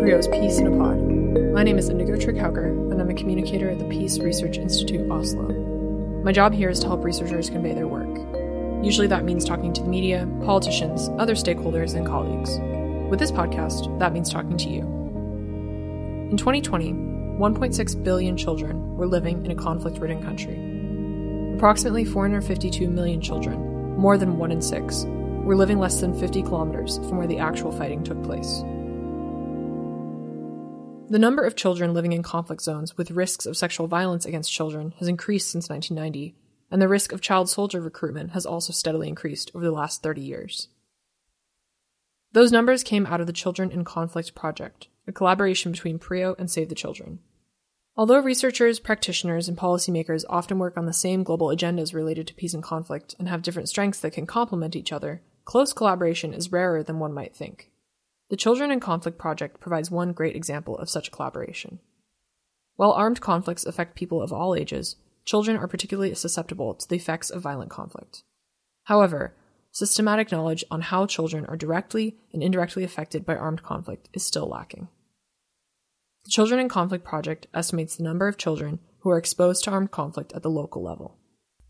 PRIO's Peace in a Pod. My name is Indigo Trigg-Hauger, and I'm a communicator at the Peace Research Institute Oslo. My job here is to help researchers convey their work. Usually that means talking to the media, politicians, other stakeholders, and colleagues. With this podcast, that means talking to you. In 2020, 1.6 billion children were living in a conflict ridden country. Approximately 452 million children, more than one in six, were living less than 50 kilometers from where the actual fighting took place. The number of children living in conflict zones with risks of sexual violence against children has increased since 1990, and the risk of child soldier recruitment has also steadily increased over the last 30 years. Those numbers came out of the Children in Conflict Project, a collaboration between PRIO and Save the Children. Although researchers, practitioners, and policymakers often work on the same global agendas related to peace and conflict and have different strengths that can complement each other, close collaboration is rarer than one might think. The Children in Conflict Project provides one great example of such collaboration. While armed conflicts affect people of all ages, children are particularly susceptible to the effects of violent conflict. However, systematic knowledge on how children are directly and indirectly affected by armed conflict is still lacking. The Children in Conflict Project estimates the number of children who are exposed to armed conflict at the local level.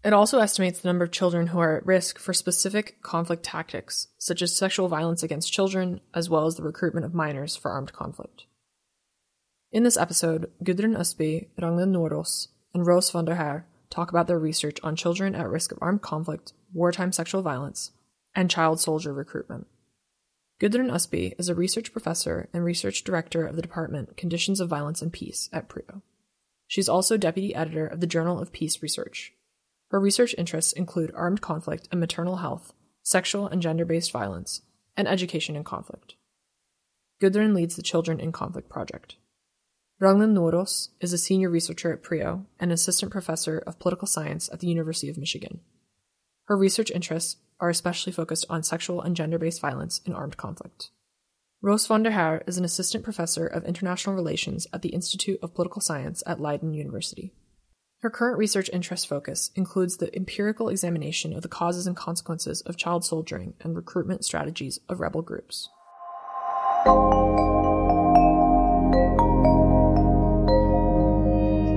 It also estimates the number of children who are at risk for specific conflict tactics, such as sexual violence against children, as well as the recruitment of minors for armed conflict. In this episode, Gudrun Østby, Ragnhild Nordås, and Roos van der Haer talk about their research on children at risk of armed conflict, wartime sexual violence, and child soldier recruitment. Gudrun Østby is a research professor and research director of the Department Conditions of Violence and Peace at PRIO. She's also deputy editor of the Journal of Peace Research, her research interests include armed conflict and maternal health, sexual and gender based violence, and education in conflict. Gudrun leads the Children in Conflict project. Ragnhild Nordås is a senior researcher at PRIO and assistant professor of political science at the University of Michigan. Her research interests are especially focused on sexual and gender based violence in armed conflict. Roos van der Haer is an assistant professor of international relations at the Institute of Political Science at Leiden University. Her current research interest focus includes the empirical examination of the causes and consequences of child soldiering and recruitment strategies of rebel groups.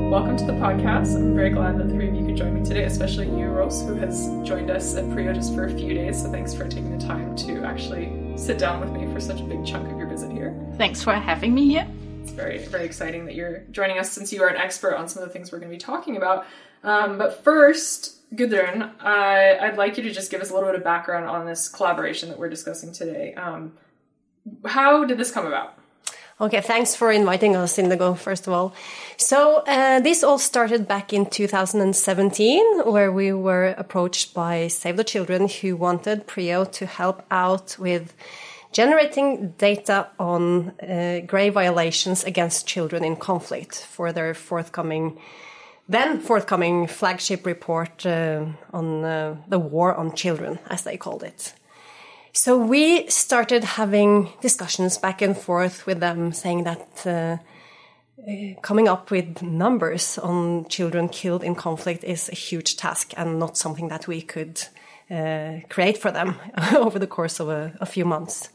Welcome to the podcast. I'm very glad that three of you could join me today, especially you, Roos, who has joined us at PRIO just for a few days. So thanks for taking the time to actually sit down with me for such a big chunk of your visit here. Thanks for having me here it's very very exciting that you're joining us since you are an expert on some of the things we're going to be talking about. Um, but first, Gudrun, I, I'd like you to just give us a little bit of background on this collaboration that we're discussing today. Um, how did this come about? Okay, thanks for inviting us, Indigo, first of all. So, uh, this all started back in 2017, where we were approached by Save the Children, who wanted PRIO to help out with generating data on uh, grave violations against children in conflict for their forthcoming then forthcoming flagship report uh, on uh, the war on children, as they called it. So we started having discussions back and forth with them, saying that uh, uh coming up with numbers on children killed in conflict is a huge task and not something that we could create for them over the course of a, a few months.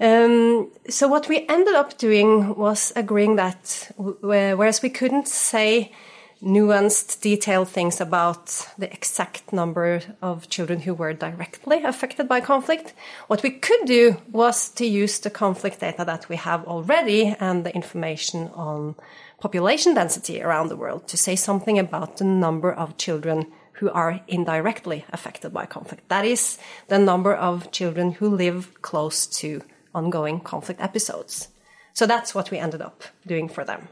Um, so what we ended up doing was agreeing that whereas we couldn't say nuanced, detailed things about the exact number of children who were directly affected by conflict. What we could do was to use the conflict data that we have already and the information on population density around the world to say something about the number of children who are indirectly affected by conflict. That is the number of children who live close to ongoing conflict episodes. So that's what we ended up doing for them.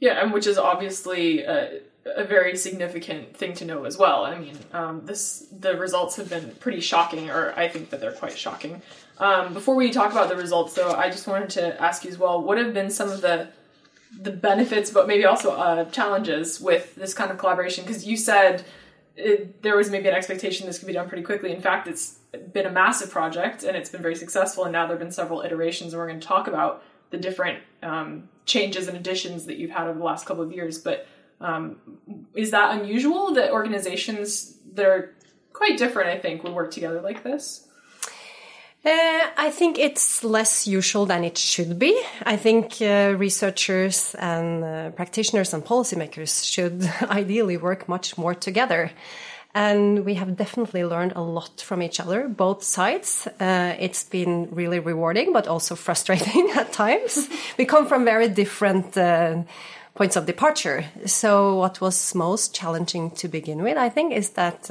Yeah, and which is obviously a, a very significant thing to know as well. I mean, um, this the results have been pretty shocking, or I think that they're quite shocking. Um, before we talk about the results, though, I just wanted to ask you as well: what have been some of the the benefits, but maybe also uh, challenges with this kind of collaboration? Because you said it, there was maybe an expectation this could be done pretty quickly. In fact, it's been a massive project and it's been very successful. And now there have been several iterations, and we're going to talk about the different um, changes and additions that you've had over the last couple of years. But um, is that unusual that organizations that are quite different, I think, would work together like this? Uh, I think it's less usual than it should be. I think uh, researchers and uh, practitioners and policymakers should ideally work much more together. And we have definitely learned a lot from each other, both sides. Uh, it's been really rewarding, but also frustrating at times. we come from very different uh, points of departure. So, what was most challenging to begin with, I think, is that.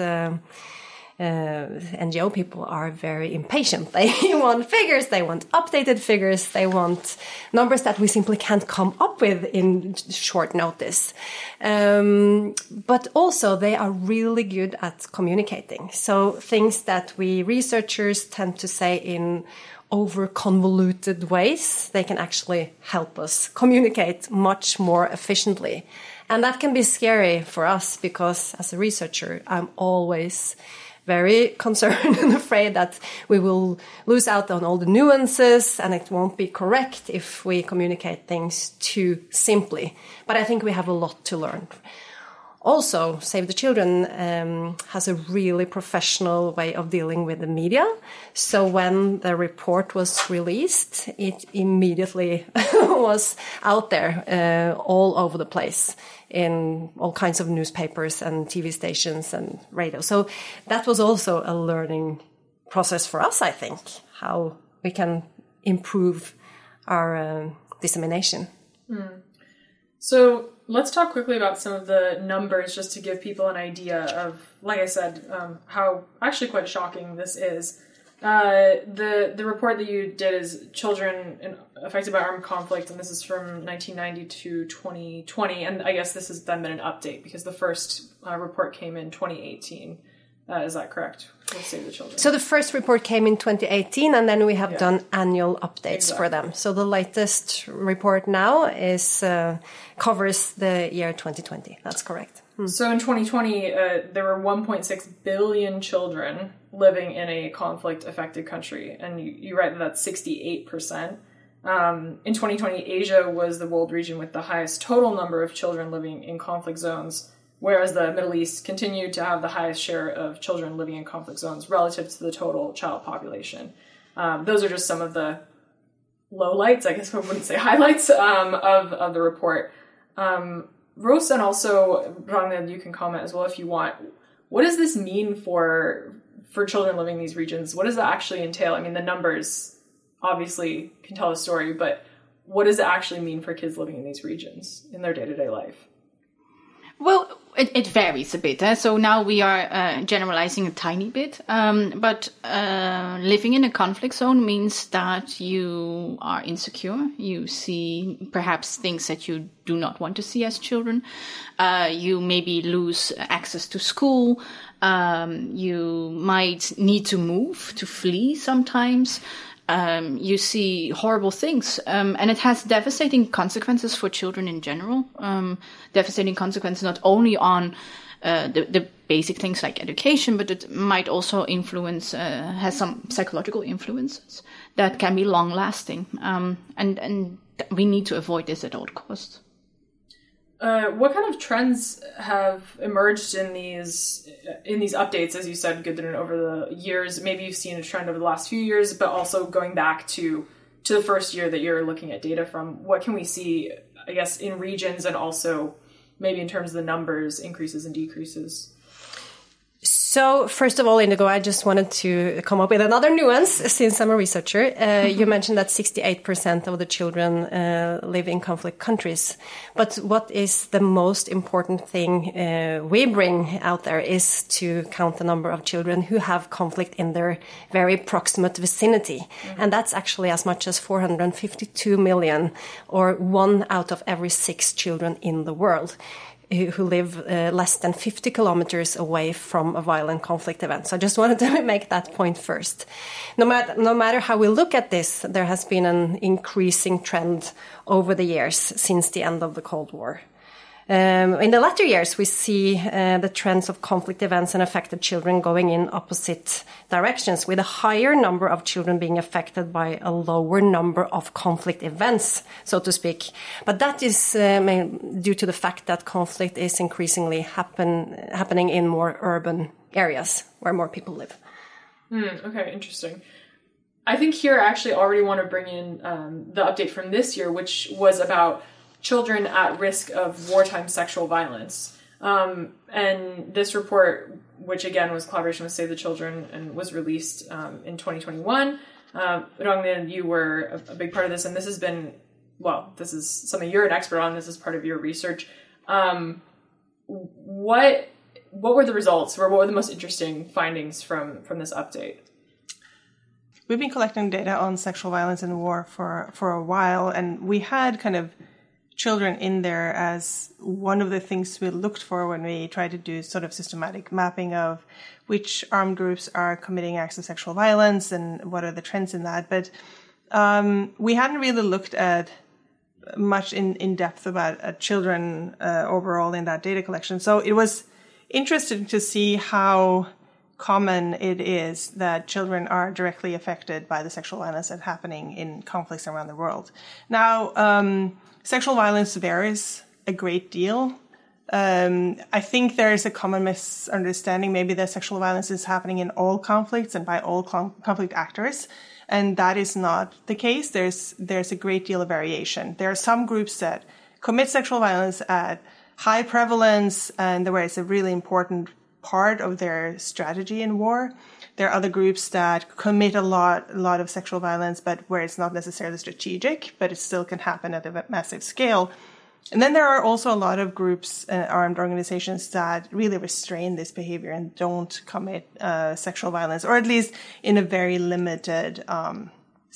Uh, NGO people are very impatient. They want figures, they want updated figures, they want numbers that we simply can't come up with in short notice. Um, but also, they are really good at communicating. So, things that we researchers tend to say in over convoluted ways, they can actually help us communicate much more efficiently. And that can be scary for us because as a researcher, I'm always very concerned and afraid that we will lose out on all the nuances and it won't be correct if we communicate things too simply. But I think we have a lot to learn. Also, Save the Children um, has a really professional way of dealing with the media. So when the report was released, it immediately was out there uh, all over the place in all kinds of newspapers and TV stations and radio. So that was also a learning process for us, I think, how we can improve our uh, dissemination. Mm. So let's talk quickly about some of the numbers just to give people an idea of, like I said, um, how actually quite shocking this is. Uh, the the report that you did is children in, affected by armed conflict, and this is from 1990 to 2020. And I guess this has then been an update because the first uh, report came in 2018. Uh, is that correct? We'll Save the Children. So the first report came in 2018, and then we have yeah. done annual updates exactly. for them. So the latest report now is uh, covers the year 2020. That's correct. Hmm. So in 2020, uh, there were 1.6 billion children living in a conflict-affected country, and you, you write that that's 68 percent. Um, in 2020, Asia was the world region with the highest total number of children living in conflict zones whereas the Middle East continued to have the highest share of children living in conflict zones relative to the total child population. Um, those are just some of the lowlights, I guess I wouldn't say highlights, um, of, of the report. Um, Roos, and also, Ragnhild, you can comment as well if you want. What does this mean for for children living in these regions? What does that actually entail? I mean, the numbers obviously can tell a story, but what does it actually mean for kids living in these regions in their day to day life? Well, it, it, varies a bit. Eh? So now we are uh, generalizing a tiny bit. Um, but uh, living in a conflict zone means that you are insecure. You see perhaps things that you do not want to see as children. Uh, you maybe lose access to school. Um, you might need to move, to flee sometimes um, you see horrible things, um, and it has devastating consequences for children in general. Um, devastating consequences not only on uh, the, the, basic things like education, but it might also influence, uh, has some psychological influences that can be long lasting, um, and and we need to avoid this at all costs. Uh, what kind of trends have emerged in these in these updates? As you said, Gudrun, over the years, maybe you've seen a trend over the last few years, but also going back to to the first year that you're looking at data from. What can we see? I guess in regions and also maybe in terms of the numbers, increases and decreases. So, first of all, Indigo, I just wanted to come up with another nuance since I'm a researcher. Uh, you mentioned that 68% of the children uh, live in conflict countries. But what is the most important thing uh, we bring out there is to count the number of children who have conflict in their very proximate vicinity. Mm -hmm. And that's actually as much as 452 million, or one out of every six children in the world who live uh, less than 50 kilometers away from a violent conflict event. So I just wanted to make that point first. No matter, no matter how we look at this, there has been an increasing trend over the years since the end of the Cold War. Um, in the latter years, we see uh, the trends of conflict events and affected children going in opposite directions, with a higher number of children being affected by a lower number of conflict events, so to speak. But that is uh, due to the fact that conflict is increasingly happen, happening in more urban areas where more people live. Mm, okay, interesting. I think here I actually already want to bring in um, the update from this year, which was about children at risk of wartime sexual violence. Um, and this report, which again was collaboration with Save the Children and was released um, in 2021. Uh, Ragnhild, you were a, a, big part of this, and this has been, well, this is something you're an expert on. This is part of your research. Um, what what were the results, or what were the most interesting findings from from this update? We've been collecting data on sexual violence in war for for a while, and we had kind of children in there as one of the things we looked for when we tried to do sort of systematic mapping of which armed groups are committing acts of sexual violence and what are the trends in that. But um, we hadn't really looked at much in, in depth about uh, children uh, overall in that data collection. So it was interesting to see how common it is that children are directly affected by the sexual violence that's happening in conflicts around the world. Now, um, sexual violence varies a great deal. Um, I think there is a common misunderstanding maybe that sexual violence is happening in all conflicts and by all com- conflict actors. And that is not the case. There's, there's a great deal of variation. There are some groups that commit sexual violence at high prevalence and where it's a really important part of their strategy in war. There are other groups that commit a lot, a lot of sexual violence, but where it's not necessarily strategic, but it still can happen at a massive scale. And then there are also a lot of groups, uh, armed organizations that really restrain this behavior and don't commit uh, sexual violence, or at least in a very limited, um,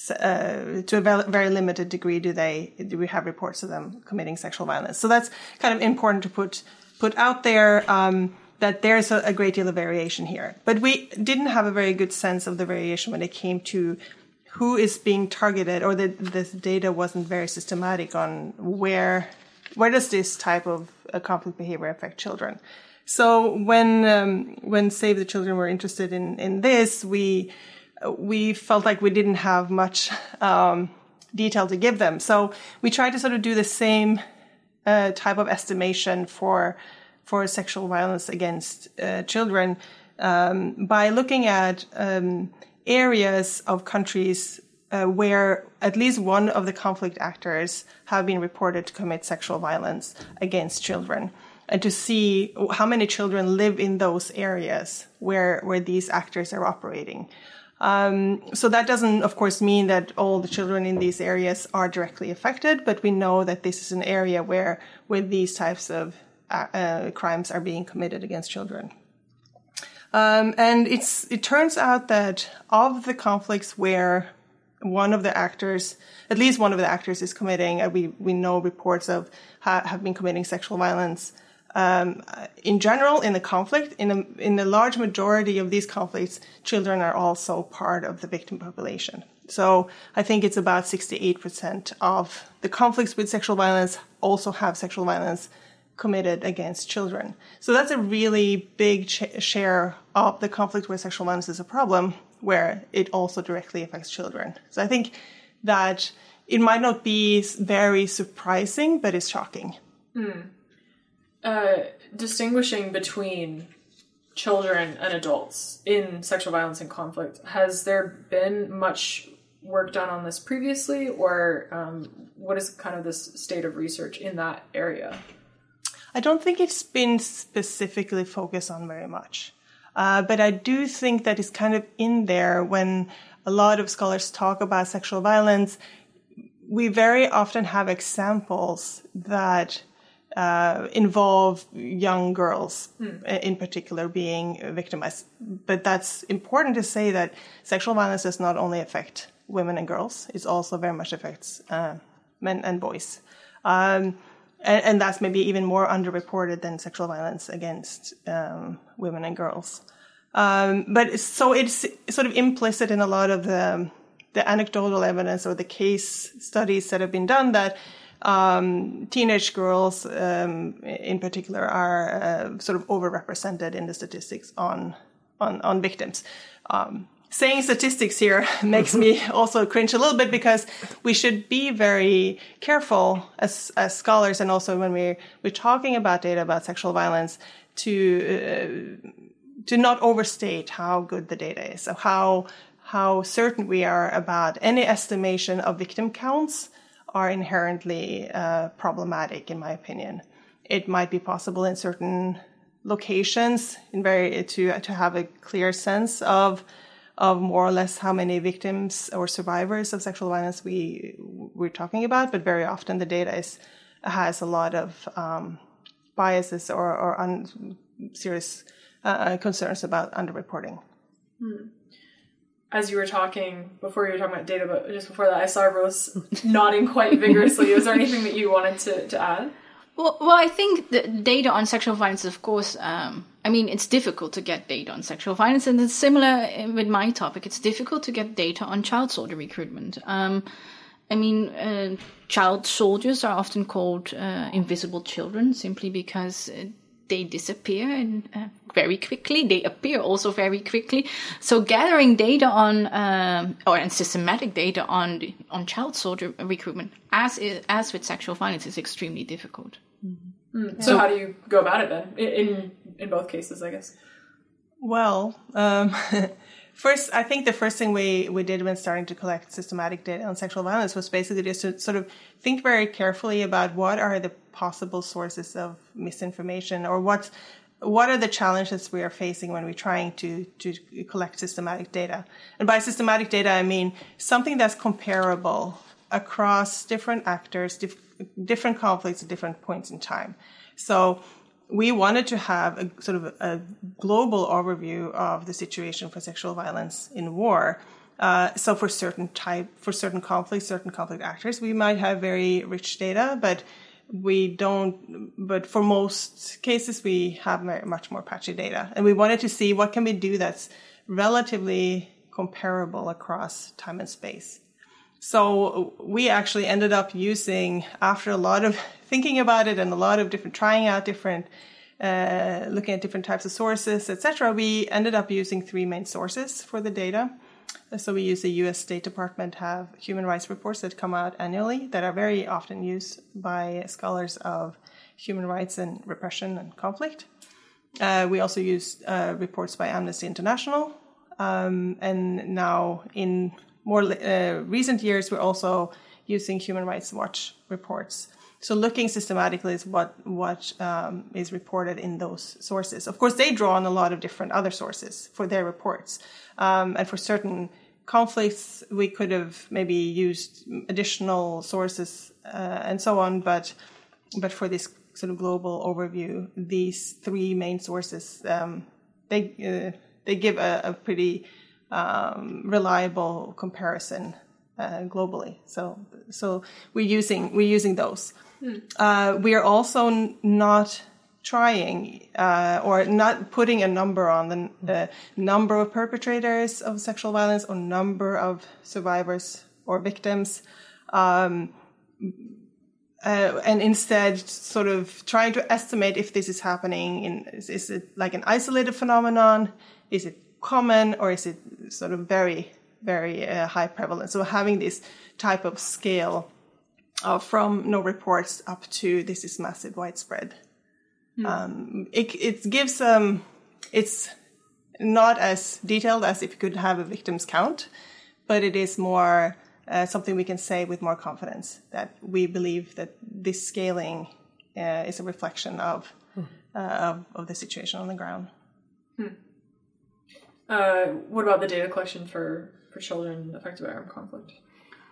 uh, to a very limited degree, do they do we have reports of them committing sexual violence? So that's kind of important to put put out there. Um, that there's a, great deal of variation here, but we didn't have a very good sense of the variation when it came to who is being targeted, or that this data wasn't very systematic on where where does this type of uh, conflict behavior affect children? So when um, when Save the Children were interested in in this, we we felt like we didn't have much um, detail to give them. So we tried to sort of do the same uh, type of estimation for for sexual violence against uh, children um, by looking at um, areas of countries uh, where at least one of the conflict actors have been reported to commit sexual violence against children and to see how many children live in those areas where where these actors are operating. Um, so that doesn't, of course, mean that all the children in these areas are directly affected, but we know that this is an area where where these types of uh, crimes are being committed against children. Um, and it's it turns out that of the conflicts where one of the actors, at least one of the actors, is committing. Uh, we we know reports of ha- have been committing sexual violence. Um, in general, in the conflict, in a, in the large majority of these conflicts, children are also part of the victim population. So I think it's about 68% of the conflicts with sexual violence also have sexual violence committed against children. So that's a really big ch- share of the conflict where sexual violence is a problem where it also directly affects children. So I think that it might not be very surprising, but it's shocking. Hmm. Uh, distinguishing between children and adults in sexual violence and conflict, has there been much work done on this previously, or um, what is kind of this state of research in that area? I don't think it's been specifically focused on very much. Uh, but I do think that it's kind of in there when a lot of scholars talk about sexual violence. We very often have examples that uh, involve young girls hmm. in particular being victimized. But that's important to say that sexual violence does not only affect women and girls, it also very much affects uh, men and boys. Um, and, and, that's maybe even more underreported than sexual violence against um, women and girls. Um, but so it's sort of implicit in a lot of the, the anecdotal evidence or the case studies that have been done that um, teenage girls, um, in particular, are uh, sort of overrepresented in the statistics on on, on victims. Um, saying statistics here makes me also cringe a little bit because we should be very careful as, as scholars and also when we're, we're talking about data about sexual violence to, uh, to not overstate how good the data is. So how, how certain we are about any estimation of victim counts are inherently uh, problematic, in my opinion. It might be possible in certain locations in very to to have a clear sense of of more or less how many victims or survivors of sexual violence we we're talking about, but very often the data is has a lot of um, biases or, or un, serious uh, concerns about underreporting. Hmm. As you were talking before, you were talking about data, but just before that, I saw Roos nodding quite vigorously. Was there anything that you wanted to, to add? Well, well, I think the data on sexual violence, of course, um, I mean, it's difficult to get data on sexual violence, and it's similar with my topic. It's difficult to get data on child soldier recruitment. Um, I mean, uh, child soldiers are often called uh, invisible children simply because uh, they disappear and uh, very quickly. They appear also very quickly. So gathering data on um, or and systematic data on on child soldier recruitment, as as with sexual violence, is extremely difficult. Mm-hmm. Mm. So, so, how do you go about it then? In in both cases, I guess. Well, um, First, I think the first thing we, we did when starting to collect systematic data on sexual violence was basically just to sort of think very carefully about what are the possible sources of misinformation or what what are the challenges we are facing when we're trying to, to collect systematic data. And by systematic data, I mean something that's comparable across different actors, dif- different conflicts at different points in time. So we wanted to have a sort of a global overview of the situation for sexual violence in war. Uh, so for certain type, for certain conflicts, certain conflict actors, we might have very rich data, but we don't. But for most cases, we have much more patchy data, and we wanted to see what can we do that's relatively comparable across time and space. So we actually ended up using, after a lot of thinking about it and a lot of different trying out different, uh, looking at different types of sources, etc., we ended up using three main sources for the data. So we use the U.S. State Department have human rights reports that come out annually that are very often used by scholars of human rights and repression and conflict. Uh, we also use uh, reports by Amnesty International, um, and now in more uh, recent years, we're also using Human Rights Watch reports. So looking systematically is what what um, is reported in those sources. Of course, they draw on a lot of different other sources for their reports, um, and for certain conflicts, we could have maybe used additional sources uh, and so on. But but for this sort of global overview, these three main sources um, they uh, they give a, a pretty um, reliable comparison uh, globally. So so we're using we're using those. Hmm. Uh, we are also n- not trying uh, or not putting a number on the uh, number of perpetrators of sexual violence or number of survivors or victims. Um, uh, and instead sort of trying to estimate if this is happening in is, is, it like an isolated phenomenon is it common or is it sort of very, very uh, high prevalence? So having this type of scale uh, from no reports up to this is massive widespread. Mm. Um, it, it gives, um, it's not as detailed as if you could have a victims count, but it is more uh, something we can say with more confidence that we believe that this scaling uh, is a reflection of, mm. of, of the situation on the ground. Hmm. Uh, what about the data collection for, for children affected by armed conflict?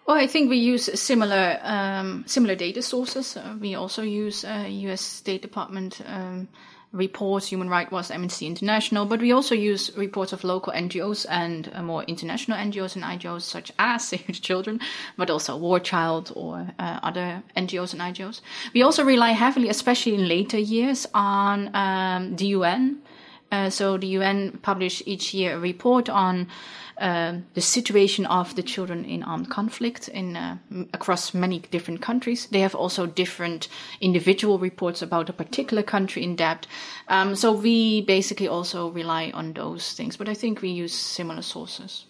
Well, I think we use similar um, similar data sources. Uh, we also use uh, U.S. State Department um, reports, Human Rights Watch, Amnesty International, but we also use reports of local NGOs and uh, more international NGOs and IGOs such as Save Children, but also War Child or uh, other NGOs and IGOs. We also rely heavily, especially in later years, on um, the UN uh, so the UN publish each year a report on uh, the situation of the children in armed conflict in uh, across many different countries. They have also different individual reports about a particular country in depth. Um, so we basically also rely on those things, but I think we use similar sources.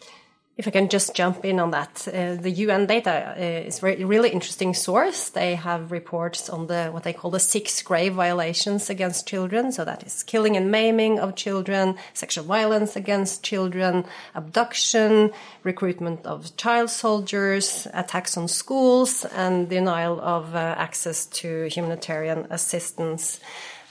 If I can just jump in on that, uh, the UN data uh, is a really interesting source. They have reports on the what they call the six grave violations against children. So that is killing and maiming of children, sexual violence against children, abduction, recruitment of child soldiers, attacks on schools, and denial of uh, access to humanitarian assistance.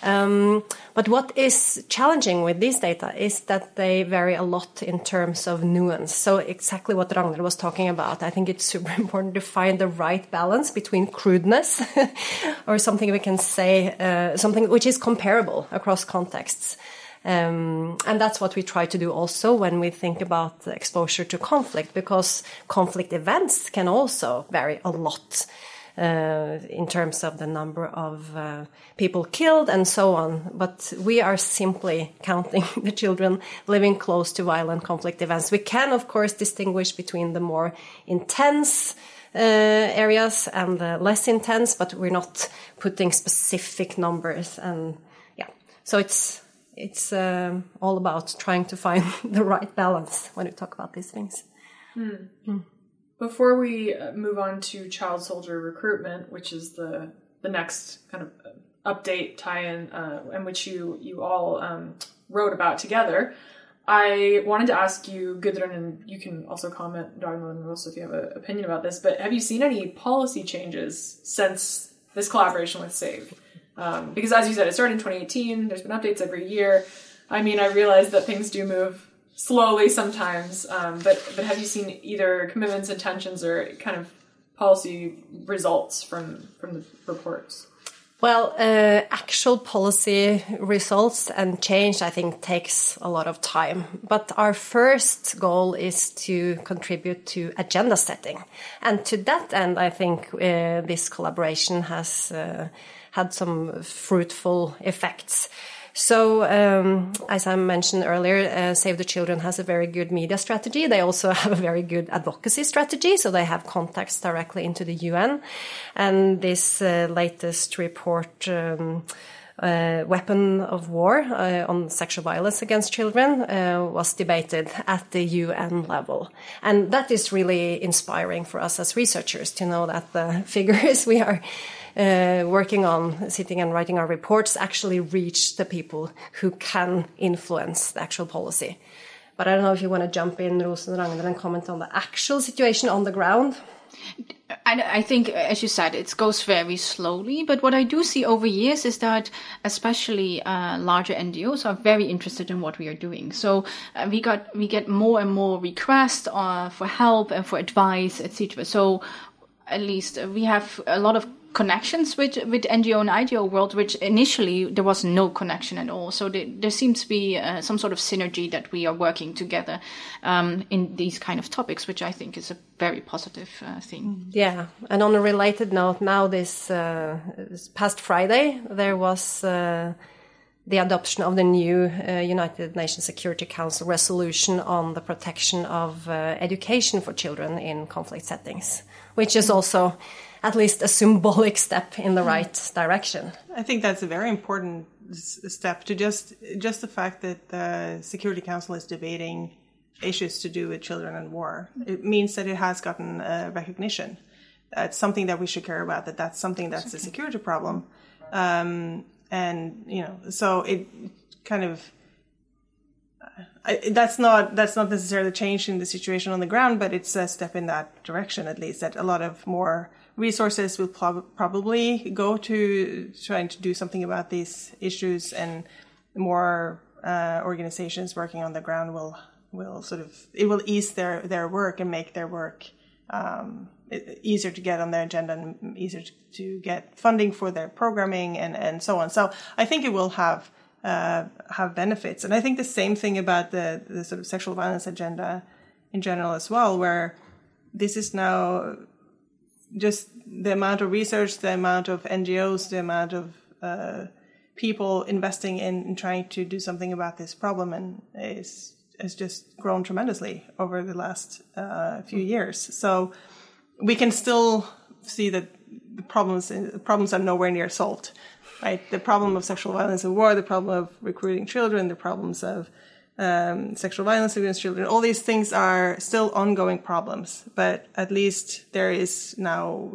Um, but what is challenging with these data is that they vary a lot in terms of nuance. So exactly what Ragnhild was talking about, I think it's super important to find the right balance between crudeness or something we can say, uh, something which is comparable across contexts. Um, and that's what we try to do also when we think about exposure to conflict, because conflict events can also vary a lot uh, in terms of the number of uh, people killed and so on. But we are simply counting the children living close to violent conflict events. We can, of course, distinguish between the more intense uh, areas and the less intense, but we're not putting specific numbers. And yeah, so it's it's um, all about trying to find the right balance when we talk about these things. Mm. Mm. Before we uh, move on to child soldier recruitment, which is the the next kind of uh, update tie-in, uh, in which you you all um, wrote about together, I wanted to ask you, Gudrun, and you can also comment, Dagmar and Rosa, if you have an opinion about this. But have you seen any policy changes since this collaboration with Save? Um, because as you said, it started in 2018. There's been updates every year. I mean, I realize that things do move slowly sometimes. Um, but but have you seen either commitments, intentions, or kind of policy results from from the reports? Well, uh, actual policy results and change, I think, takes a lot of time. But our first goal is to contribute to agenda setting. And to that end, I think uh, this collaboration has uh, had some fruitful effects. So, um, as I mentioned earlier, uh, Save the Children has a very good media strategy. They also have a very good advocacy strategy, so they have contacts directly into the UN. And this uh, latest report. Um, uh, weapon of war uh, on sexual violence against children uh, was debated at the UN level. And that is really inspiring for us as researchers to know that the figures we are uh, working on, sitting and writing our reports, actually reach the people who can influence the actual policy. But I don't know if you want to jump in, Rosen Ragnhild, and comment on the actual situation on the ground. I, I, think, as you said, it goes very slowly. But what I do see over years is that, especially uh, larger NGOs are very interested in what we are doing. So uh, we got we get more and more requests uh, for help and for advice, etc. So at least we have a lot of connections with with NGO and IGO world, which initially there was no connection at all. So there, there seems to be uh, some sort of synergy that we are working together um, in these kind of topics, which I think is a very positive uh, thing. Yeah, and on a related note, now this, uh, this past Friday there was. Uh, the adoption of the new uh, United Nations Security Council resolution on the protection of uh, education for children in conflict settings, which is also at least a symbolic step in the right direction. I think that's a very important step to just just the fact that the Security Council is debating issues to do with children and war. It means that it has gotten uh, recognition. That's something that we should care about. That that's something that's a security problem, um, and you know, so it kind of. I, that's not that's not necessarily changing the situation on the ground, but it's a step in that direction at least. That a lot of more resources will probably go to trying to do something about these issues, and more uh, organizations working on the ground will will sort of it will ease their their work and make their work um, easier to get on their agenda and easier to, to, get funding for their programming and and so on. So I think it will have uh, have benefits, and I think the same thing about the the sort of sexual violence agenda in general as well, where this is now just the amount of research, the amount of NGOs, the amount of uh, people investing in, in, trying to do something about this problem, and is has just grown tremendously over the last uh, few years. So we can still see that the problems the problems are nowhere near solved. Right, the problem of sexual violence and war, the problem of recruiting children, the problems of um, sexual violence against children. All these things are still ongoing problems, but at least there is now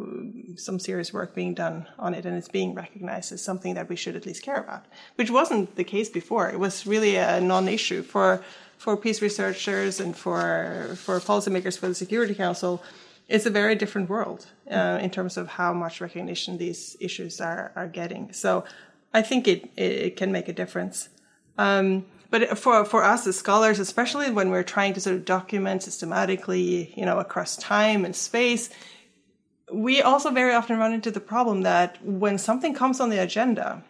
some serious work being done on it, and it's being recognized as something that we should at least care about, which wasn't the case before. It was really a non-issue for for peace researchers and for for policymakers for the Security Council. It's a very different world uh, in terms of how much recognition these issues are are getting. So I think it it, can make a difference. Um, but for for us as scholars, especially when we're trying to sort of document systematically, you know, across time and space, we also very often run into the problem that when something comes on the agenda,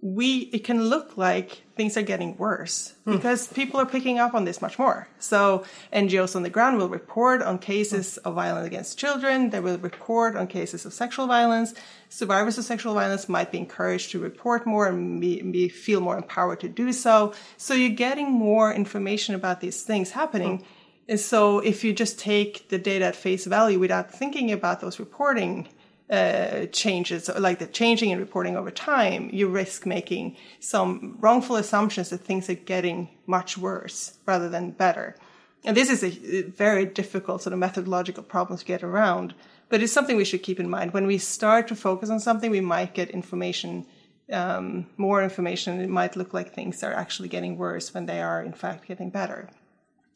we it can look like things are getting worse mm. because people are picking up on this much more. So NGOs on the ground will report on cases of violence against children. They will report on cases of sexual violence. Survivors of sexual violence might be encouraged to report more and be, be feel more empowered to do so. So you're getting more information about these things happening. Mm. And so if you just take the data at face value without thinking about those reporting uh, changes, like the changing and reporting over time, you risk making some wrongful assumptions that things are getting much worse rather than better. And this is a very difficult sort of methodological problem to get around, but it's something we should keep in mind. When we start to focus on something, we might get information, um, more information. It might look like things are actually getting worse when they are in fact getting better.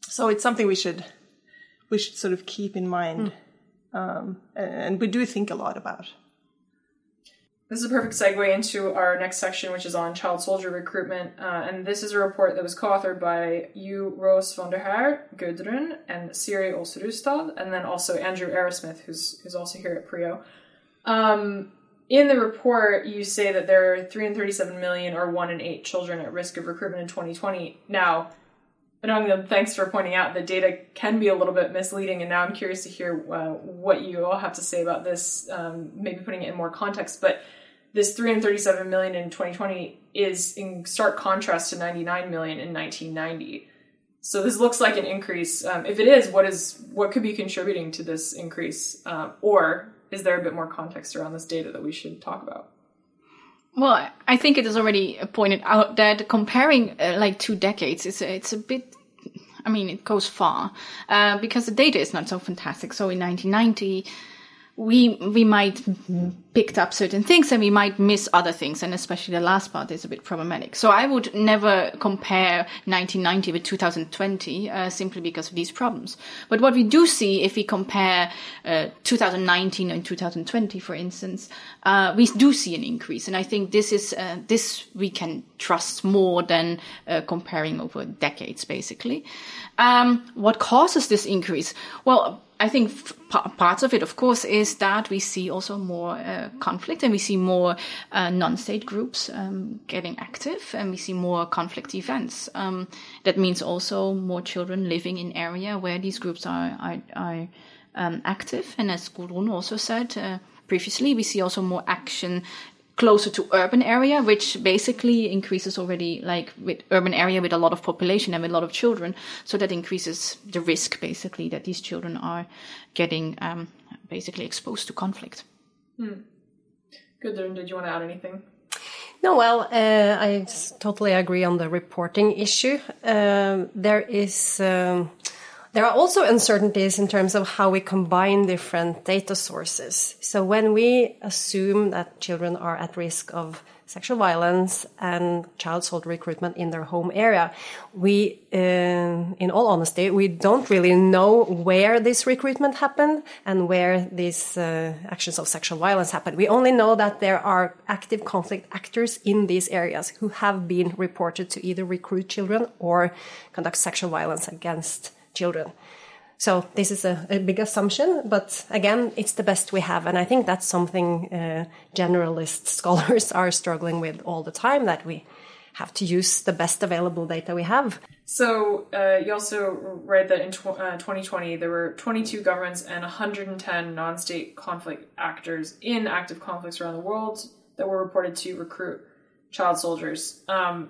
So it's something we should we should sort of keep in mind. Mm um, and we do think a lot about. This is a perfect segue into our next section, which is on child soldier recruitment. Uh, and this is a report that was co-authored by you, Roos van der Haer, Gudrun, and Siri Aas Rustad, and then also Andrew Arasmith, who's who's also here at PRIO. Um, in the report, you say that there are 337 million, or one in eight, children at risk of recruitment in 2020. Now, Ragnhild, thanks for pointing out the data can be a little bit misleading, and now I'm curious to hear uh, what you all have to say about this, um, maybe putting it in more context. But this 337 million in 2020 is in stark contrast to 99 million in 1990. So this looks like an increase. Um, if it is, what is what could be contributing to this increase, uh, or is there a bit more context around this data that we should talk about? Well, I think it is already pointed out that comparing uh, like two decades is it's a bit. I mean, it goes far uh, because the data is not so fantastic. So in 1990, we we might picked up certain things and we might miss other things and especially the last part is a bit problematic. So i would never compare 1990 with 2020 uh, simply because of these problems. But what we do see if we compare uh, 2019 and 2020 for instance uh, we do see an increase. And i think this is uh, this we can trust more than uh, comparing over decades basically. Um, what causes this increase? Well I think parts of it, of course, is that we see also more uh, conflict and we see more uh, non-state groups um, getting active and we see more conflict events. Um, that means also more children living in area where these groups are, are, are um, active. And as Gudrun also said, uh, previously, we see also more action closer to urban area, which basically increases already like with urban area with a lot of population and with a lot of children. So that increases the risk basically that these children are getting um, basically exposed to conflict. Hmm. Good. Did you want to add anything? No, well, uh, I totally agree on the reporting issue. Um, there is. Um, there are also uncertainties in terms of how we combine different data sources. So when we assume that children are at risk of sexual violence and child soldier recruitment in their home area, we, uh, in all honesty, we don't really know where this recruitment happened and where these uh, actions of sexual violence happened. We only know that there are active conflict actors in these areas who have been reported to either recruit children or conduct sexual violence against children. So this is a, a, big assumption, but again, it's the best we have, and I think that's something uh, generalist scholars are struggling with all the time. That we have to use the best available data we have. So uh, you also write that in tw- uh, 2020 there were 22 governments and 110 non-state conflict actors in active conflicts around the world that were reported to recruit child soldiers. Um,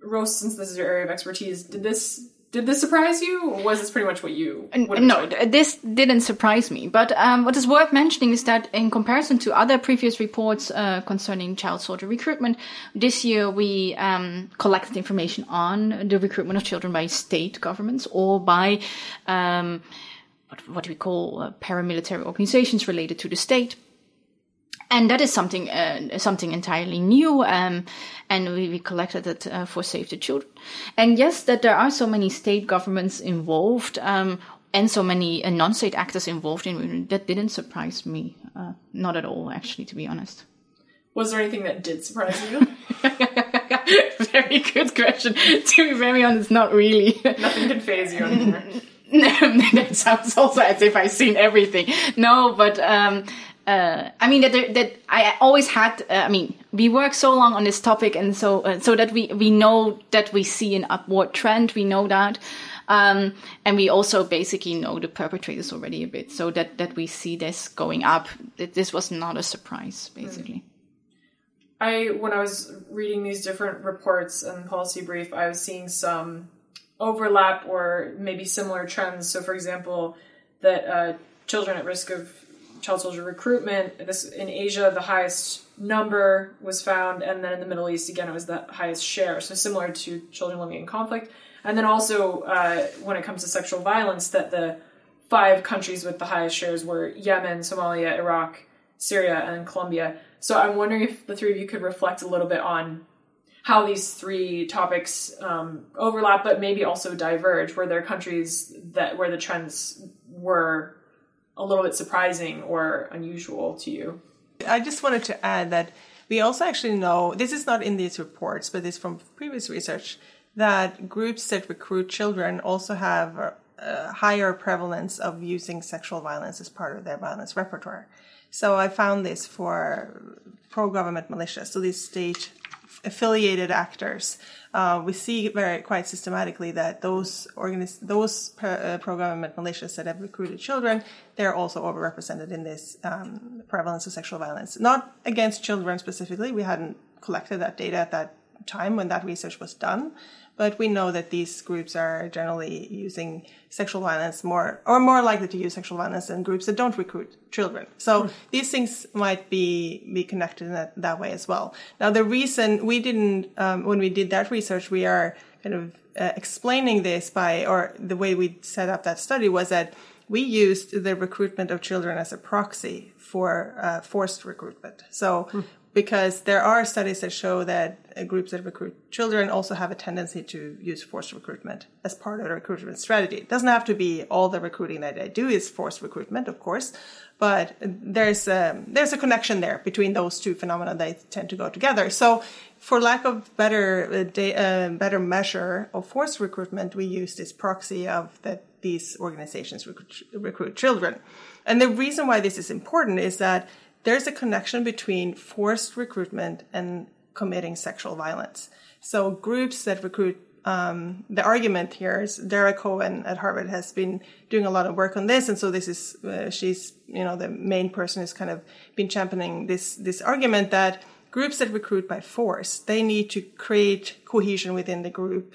Roos, since this is your area of expertise, did this Did this surprise you, or was this pretty much what you? No, this didn't surprise me. But um, what is worth mentioning is that in comparison to other previous reports uh, concerning child soldier recruitment, this year we um, collected information on the recruitment of children by state governments or by um, what, what we call uh, paramilitary organizations related to the state and that is something uh, something entirely new um, and we, we collected it uh, for save the children and yes that there are so many state governments involved um, and so many uh, non-state actors involved in that didn't surprise me uh, not at all actually to be honest Was there anything that did surprise you? very good question to be very honest not really Nothing could phase you anymore. that sounds also as if I've seen everything. No, but um, uh, I mean that there, that I always had. Uh, I mean, we work so long on this topic, and so uh, so that we we know that we see an upward trend. We know that. Um, and we also basically know the perpetrators already a bit, so that, that we see this going up. That this was not a surprise, basically. I when I was reading these different reports and policy brief, I was seeing some overlap or maybe similar trends. So, for example, that uh, children at risk of child soldier recruitment. This in Asia, the highest number was found, and then in the Middle East, again, it was the highest share. So similar to children living in conflict. And then also, uh, when it comes to sexual violence, that the five countries with the highest shares were Yemen, Somalia, Iraq, Syria, and Colombia. So I'm wondering if the three of you could reflect a little bit on how these three topics um, overlap, but maybe also diverge. Were there countries that where the trends were a little bit surprising or unusual to you? I just wanted to add that we also actually know this is not in these reports, but it's from previous research that groups that recruit children also have a, higher prevalence of using sexual violence as part of their violence repertoire. So I found this for pro-government militias, so these state affiliated actors. Uh, we see very quite systematically that those organiz- those uh, pro-government militias that have recruited children, they're also overrepresented in this um, prevalence of sexual violence. Not against children specifically. We hadn't collected that data at that time when that research was done, but we know that these groups are generally using sexual violence more or more likely to use sexual violence than groups that don't recruit children. So these things might be be connected in that, that way as well. Now the reason we didn't um, when we did that research, we are kind of uh, explaining this by or the way we set up that study was that we used the recruitment of children as a proxy for uh, forced recruitment. So because there are studies that show that uh, groups that recruit children also have a tendency to use forced recruitment as part of the recruitment strategy. It doesn't have to be all the recruiting that they do is forced recruitment, of course, but there's a, there's a connection there between those two phenomena. They tend to go together. So, for lack of better uh, uh, better measure of forced recruitment, we use this proxy of that these organizations recruit, recruit children. And the reason why this is important is that there's a connection between forced recruitment and committing sexual violence. So groups that recruit, um, the argument here is Dara Cohen at Harvard has been doing a lot of work on this, and so this is uh, she's you know the main person who's kind of been championing this this argument that groups that recruit by force they need to create cohesion within the group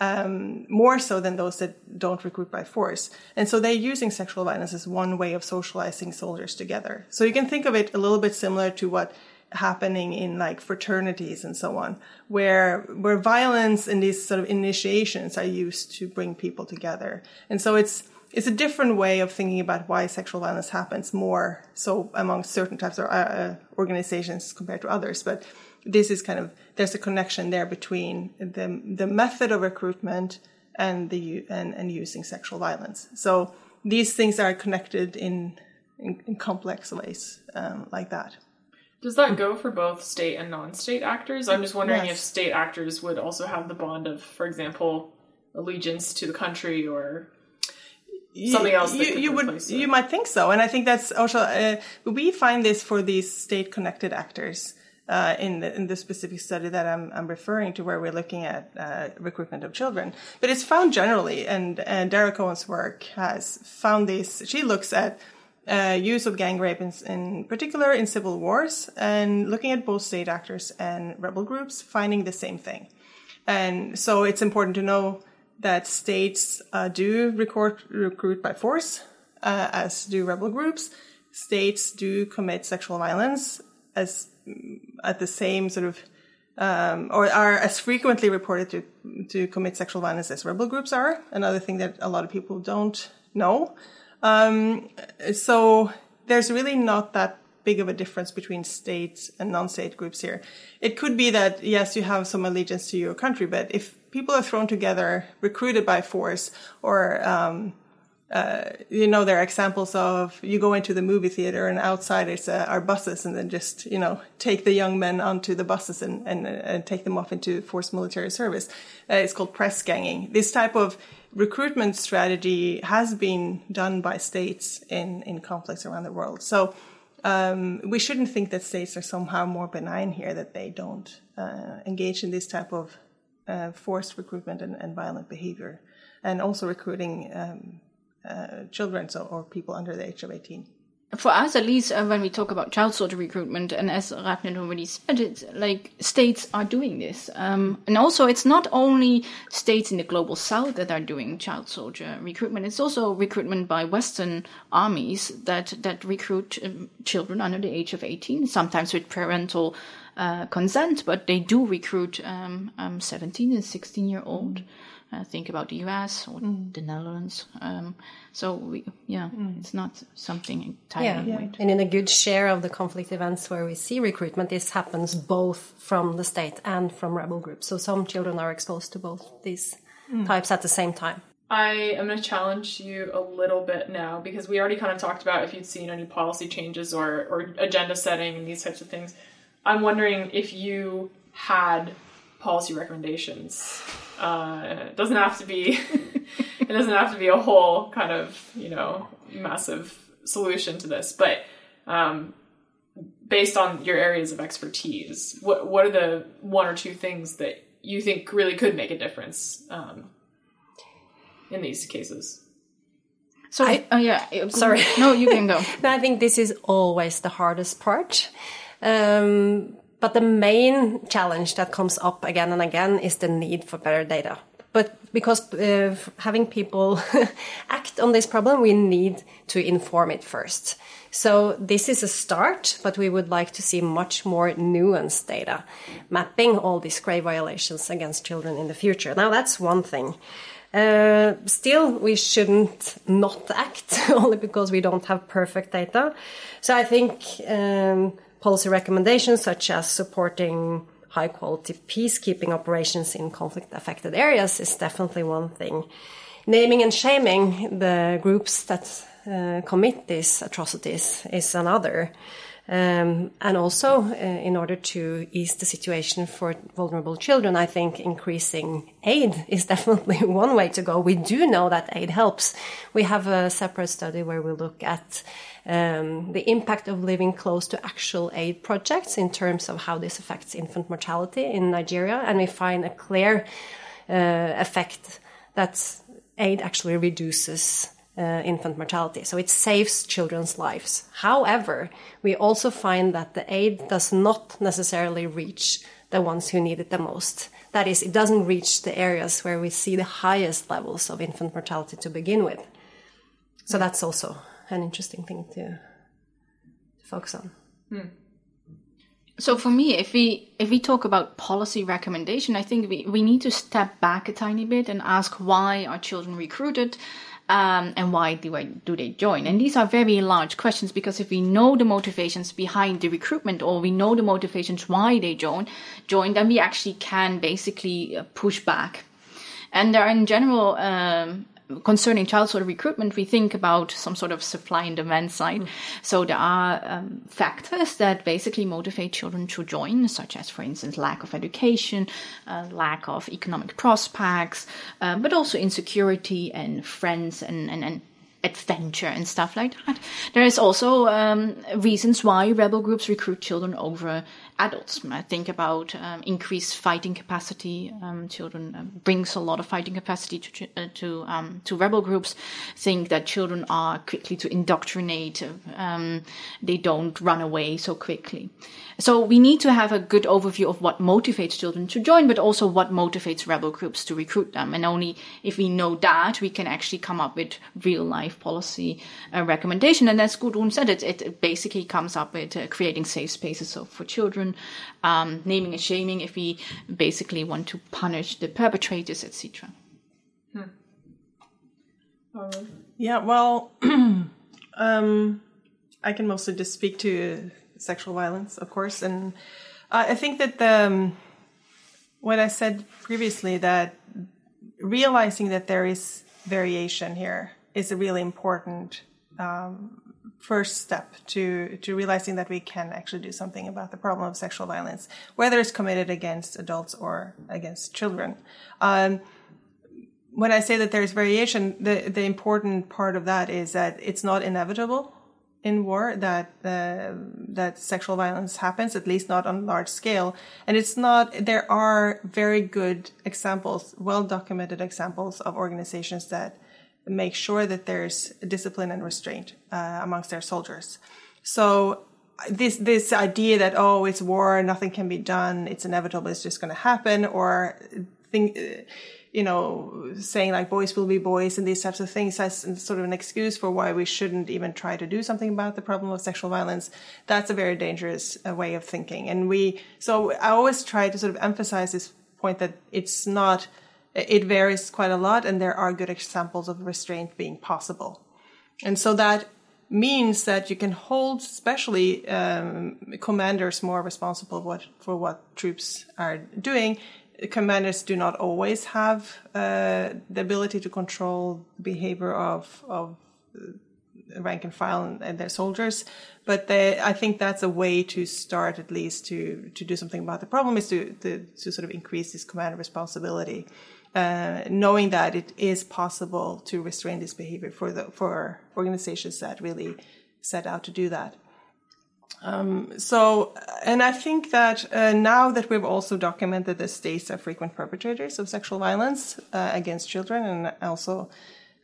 um, more so than those that don't recruit by force. And so they're using sexual violence as one way of socializing soldiers together. So you can think of it a little bit similar to what happening in like fraternities and so on, where where violence and these sort of initiations are used to bring people together. And so it's it's a different way of thinking about why sexual violence happens more so among certain types of uh, organizations compared to others, but this is kind of there's a connection there between the the method of recruitment and the and, and using sexual violence. So these things are connected in in, in complex ways um, like that. Does that go for both state and non-state actors? I'm just wondering Yes. if state actors would also have the bond of, for example, allegiance to the country or something else. That you, you would you might think so, and I think that's also uh, we find this for these state connected actors. Uh, in the in the specific study that I'm I'm referring to, where we're looking at uh, recruitment of children, but it's found generally, and and Dara Cohen's work has found this. She looks at uh, use of gang rape in, in particular in civil wars, and looking at both state actors and rebel groups, finding the same thing. And so it's important to know that states uh, do record, recruit by force, uh, as do rebel groups. States do commit sexual violence as at the same sort of um, or are as frequently reported to to commit sexual violence as rebel groups are. Another thing that a lot of people don't know. Um, so there's really not that big of a difference between state and non-state groups here. It could be that yes, you have some allegiance to your country, but if people are thrown together, recruited by force, or um, uh, you know, there are examples of you go into the movie theater and outside it's uh, our buses, and then just you know take the young men onto the buses and and, and take them off into forced military service. Uh, it's called press ganging. This type of recruitment strategy has been done by states in in conflicts around the world. So. Um, we shouldn't think that states are somehow more benign here, that they don't uh, engage in this type of uh, forced recruitment and, and, violent behavior, and also recruiting um, children so, or people under the age of 18 for us at least uh, when we talk about child soldier recruitment and as Ragnhild already said it's like states are doing this um, and also it's not only states in the global south that are doing child soldier recruitment it's also recruitment by western armies that that recruit um, children under the age of 18 sometimes with parental uh, consent but they do recruit um, um 17 and 16 year old. mm-hmm uh, think about the US or mm. the Netherlands. Um, so we, yeah, mm. it's not something entirely yeah, yeah. And in a good share of the conflict events where we see recruitment, this happens both from the state and from rebel groups. So some children are exposed to both these mm. types at the same time. I am going to challenge you a little bit now because we already kind of talked about if you'd seen any policy changes or, or agenda setting and these types of things. I'm wondering if you had policy recommendations uh, it doesn't have to be. it doesn't have to be a whole kind of you know massive solution to this, but um, based on your areas of expertise, what what are the one or two things that you think really could make a difference um, in these cases? So, I, oh yeah, sorry. No, you can go. I think this is always the hardest part. Um, but the main challenge that comes up again and again is the need for better data. But because uh, having people act on this problem, we need to inform it first. So this is a start, but we would like to see much more nuanced data mapping all these grave violations against children in the future. Now that's one thing. Uh, still, we shouldn't not act only because we don't have perfect data. So I think um, policy recommendations such as supporting high quality peacekeeping operations in conflict affected areas is definitely one thing. Naming and shaming the groups that uh, commit these atrocities is another. Um, and also, uh, in order to ease the situation for vulnerable children, I think increasing aid is definitely one way to go. We do know that aid helps. We have a separate study where we look at um, the impact of living close to actual aid projects in terms of how this affects infant mortality in Nigeria. And we find a clear uh, effect that aid actually reduces uh, infant mortality. So it saves children's lives. However, we also find that the aid does not necessarily reach the ones who need it the most. That is, it doesn't reach the areas where we see the highest levels of infant mortality to begin with. So that's also an interesting thing to, to focus on. Hmm. So for me, if we if we talk about policy recommendation, I think we, we need to step back a tiny bit and ask why are children recruited um, and why do, I, do they join? And these are very large questions because if we know the motivations behind the recruitment or we know the motivations why they join, join, then we actually can basically uh, push back. And there are in general um, concerning child soldier recruitment, we think about some sort of supply and demand side. Mm. So there are um, factors that basically motivate children to join, such as, for instance, lack of education, uh, lack of economic prospects, uh, but also insecurity and friends and, and, and adventure and stuff like that. There is also um, reasons why rebel groups recruit children over adults. I think about um, increased fighting capacity. Um, children um, brings a lot of fighting capacity to uh, to um, to rebel groups. Think that children are quickly to indoctrinate. Um, they don't run away so quickly. So we need to have a good overview of what motivates children to join, but also what motivates rebel groups to recruit them. And only if we know that, we can actually come up with real life policy uh, recommendation. And as Gudrun said, it, it basically comes up with uh, creating safe spaces for children, um, naming and shaming if we basically want to punish the perpetrators, etc. Hmm. Yeah, well, um, I can mostly just speak to sexual violence, of course. And I think that the, um, what I said previously, that realizing that there is variation here is a really important um, first step to to realizing that we can actually do something about the problem of sexual violence, whether it's committed against adults or against children. Um, when I say that there's variation, the the important part of that is that it's not inevitable in war that uh, that sexual violence happens, at least not on large scale. And it's not. There are very good examples, well documented examples of organizations that make sure that there's discipline and restraint uh, amongst their soldiers. So this this idea that oh it's war, nothing can be done, it's inevitable, it's just going to happen, or think you know, saying like boys will be boys and these types of things as sort of an excuse for why we shouldn't even try to do something about the problem of sexual violence. That's a very dangerous uh, way of thinking. And we, so I always try to sort of emphasize this point that it's not, it varies quite a lot and there are good examples of restraint being possible. And so that means that you can hold especially um, commanders more responsible what, for what troops are doing commanders do not always have uh, the ability to control the behavior of of rank and file and, and, their soldiers, but they, I think that's a way to start at least to to do something about the problem is to to, to sort of increase this commander responsibility, uh, knowing that it is possible to restrain this behavior for the for organizations that really set out to do that. Um, so, and I think that uh, now that we've also documented the states are frequent perpetrators of sexual violence uh, against children and also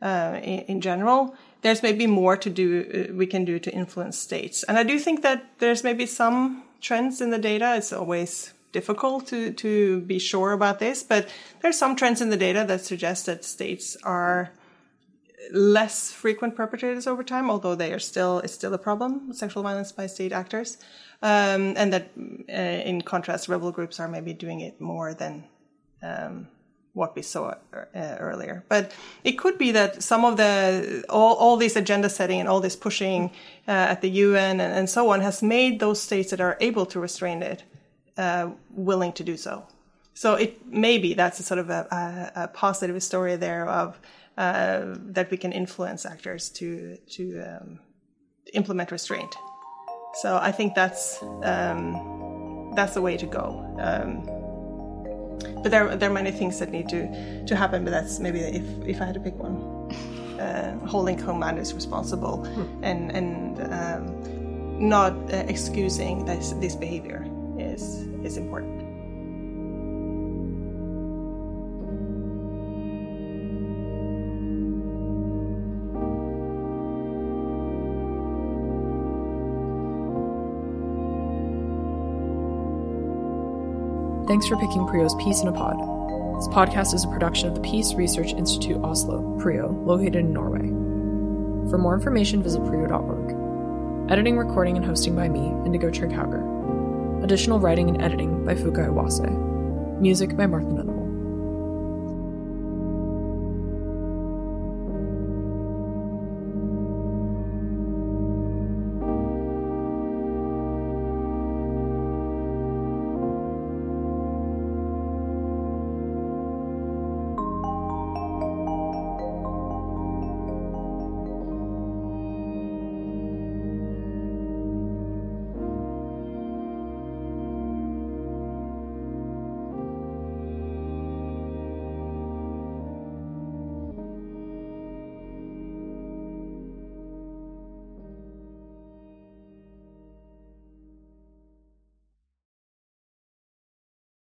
uh, in, in, general, there's maybe more to do, uh, we can do to influence states. And I do think that there's maybe some trends in the data. It's always difficult to, to be sure about this, but there's some trends in the data that suggest that states are less frequent perpetrators over time, although they are still it's still a problem, sexual violence by state actors, um, and that uh, in contrast, rebel groups are maybe doing it more than um, what we saw uh, earlier. But it could be that some of the all, all this agenda setting and all this pushing uh, at the UN and, and, so on has made those states that are able to restrain it uh, willing to do so. So it maybe that's a sort of a, a, a positive story there of uh, that we can influence actors to to um, implement restraint. So I think that's um, that's the way to go. Um, but there there are many things that need to to happen. But that's maybe if if I had to pick one, uh, holding commanders responsible hmm. and and um, not uh, excusing this this behavior is is important. Thanks for picking PRIO's Peace in a Pod. This podcast is a production of the Peace Research Institute Oslo, PRIO, located in Norway. For more information, visit PRIO.org. Editing, recording, and hosting by me, Indigo Trigg-Hauger. Additional writing and editing by Fuka Iwase. Music by Martha Nunn.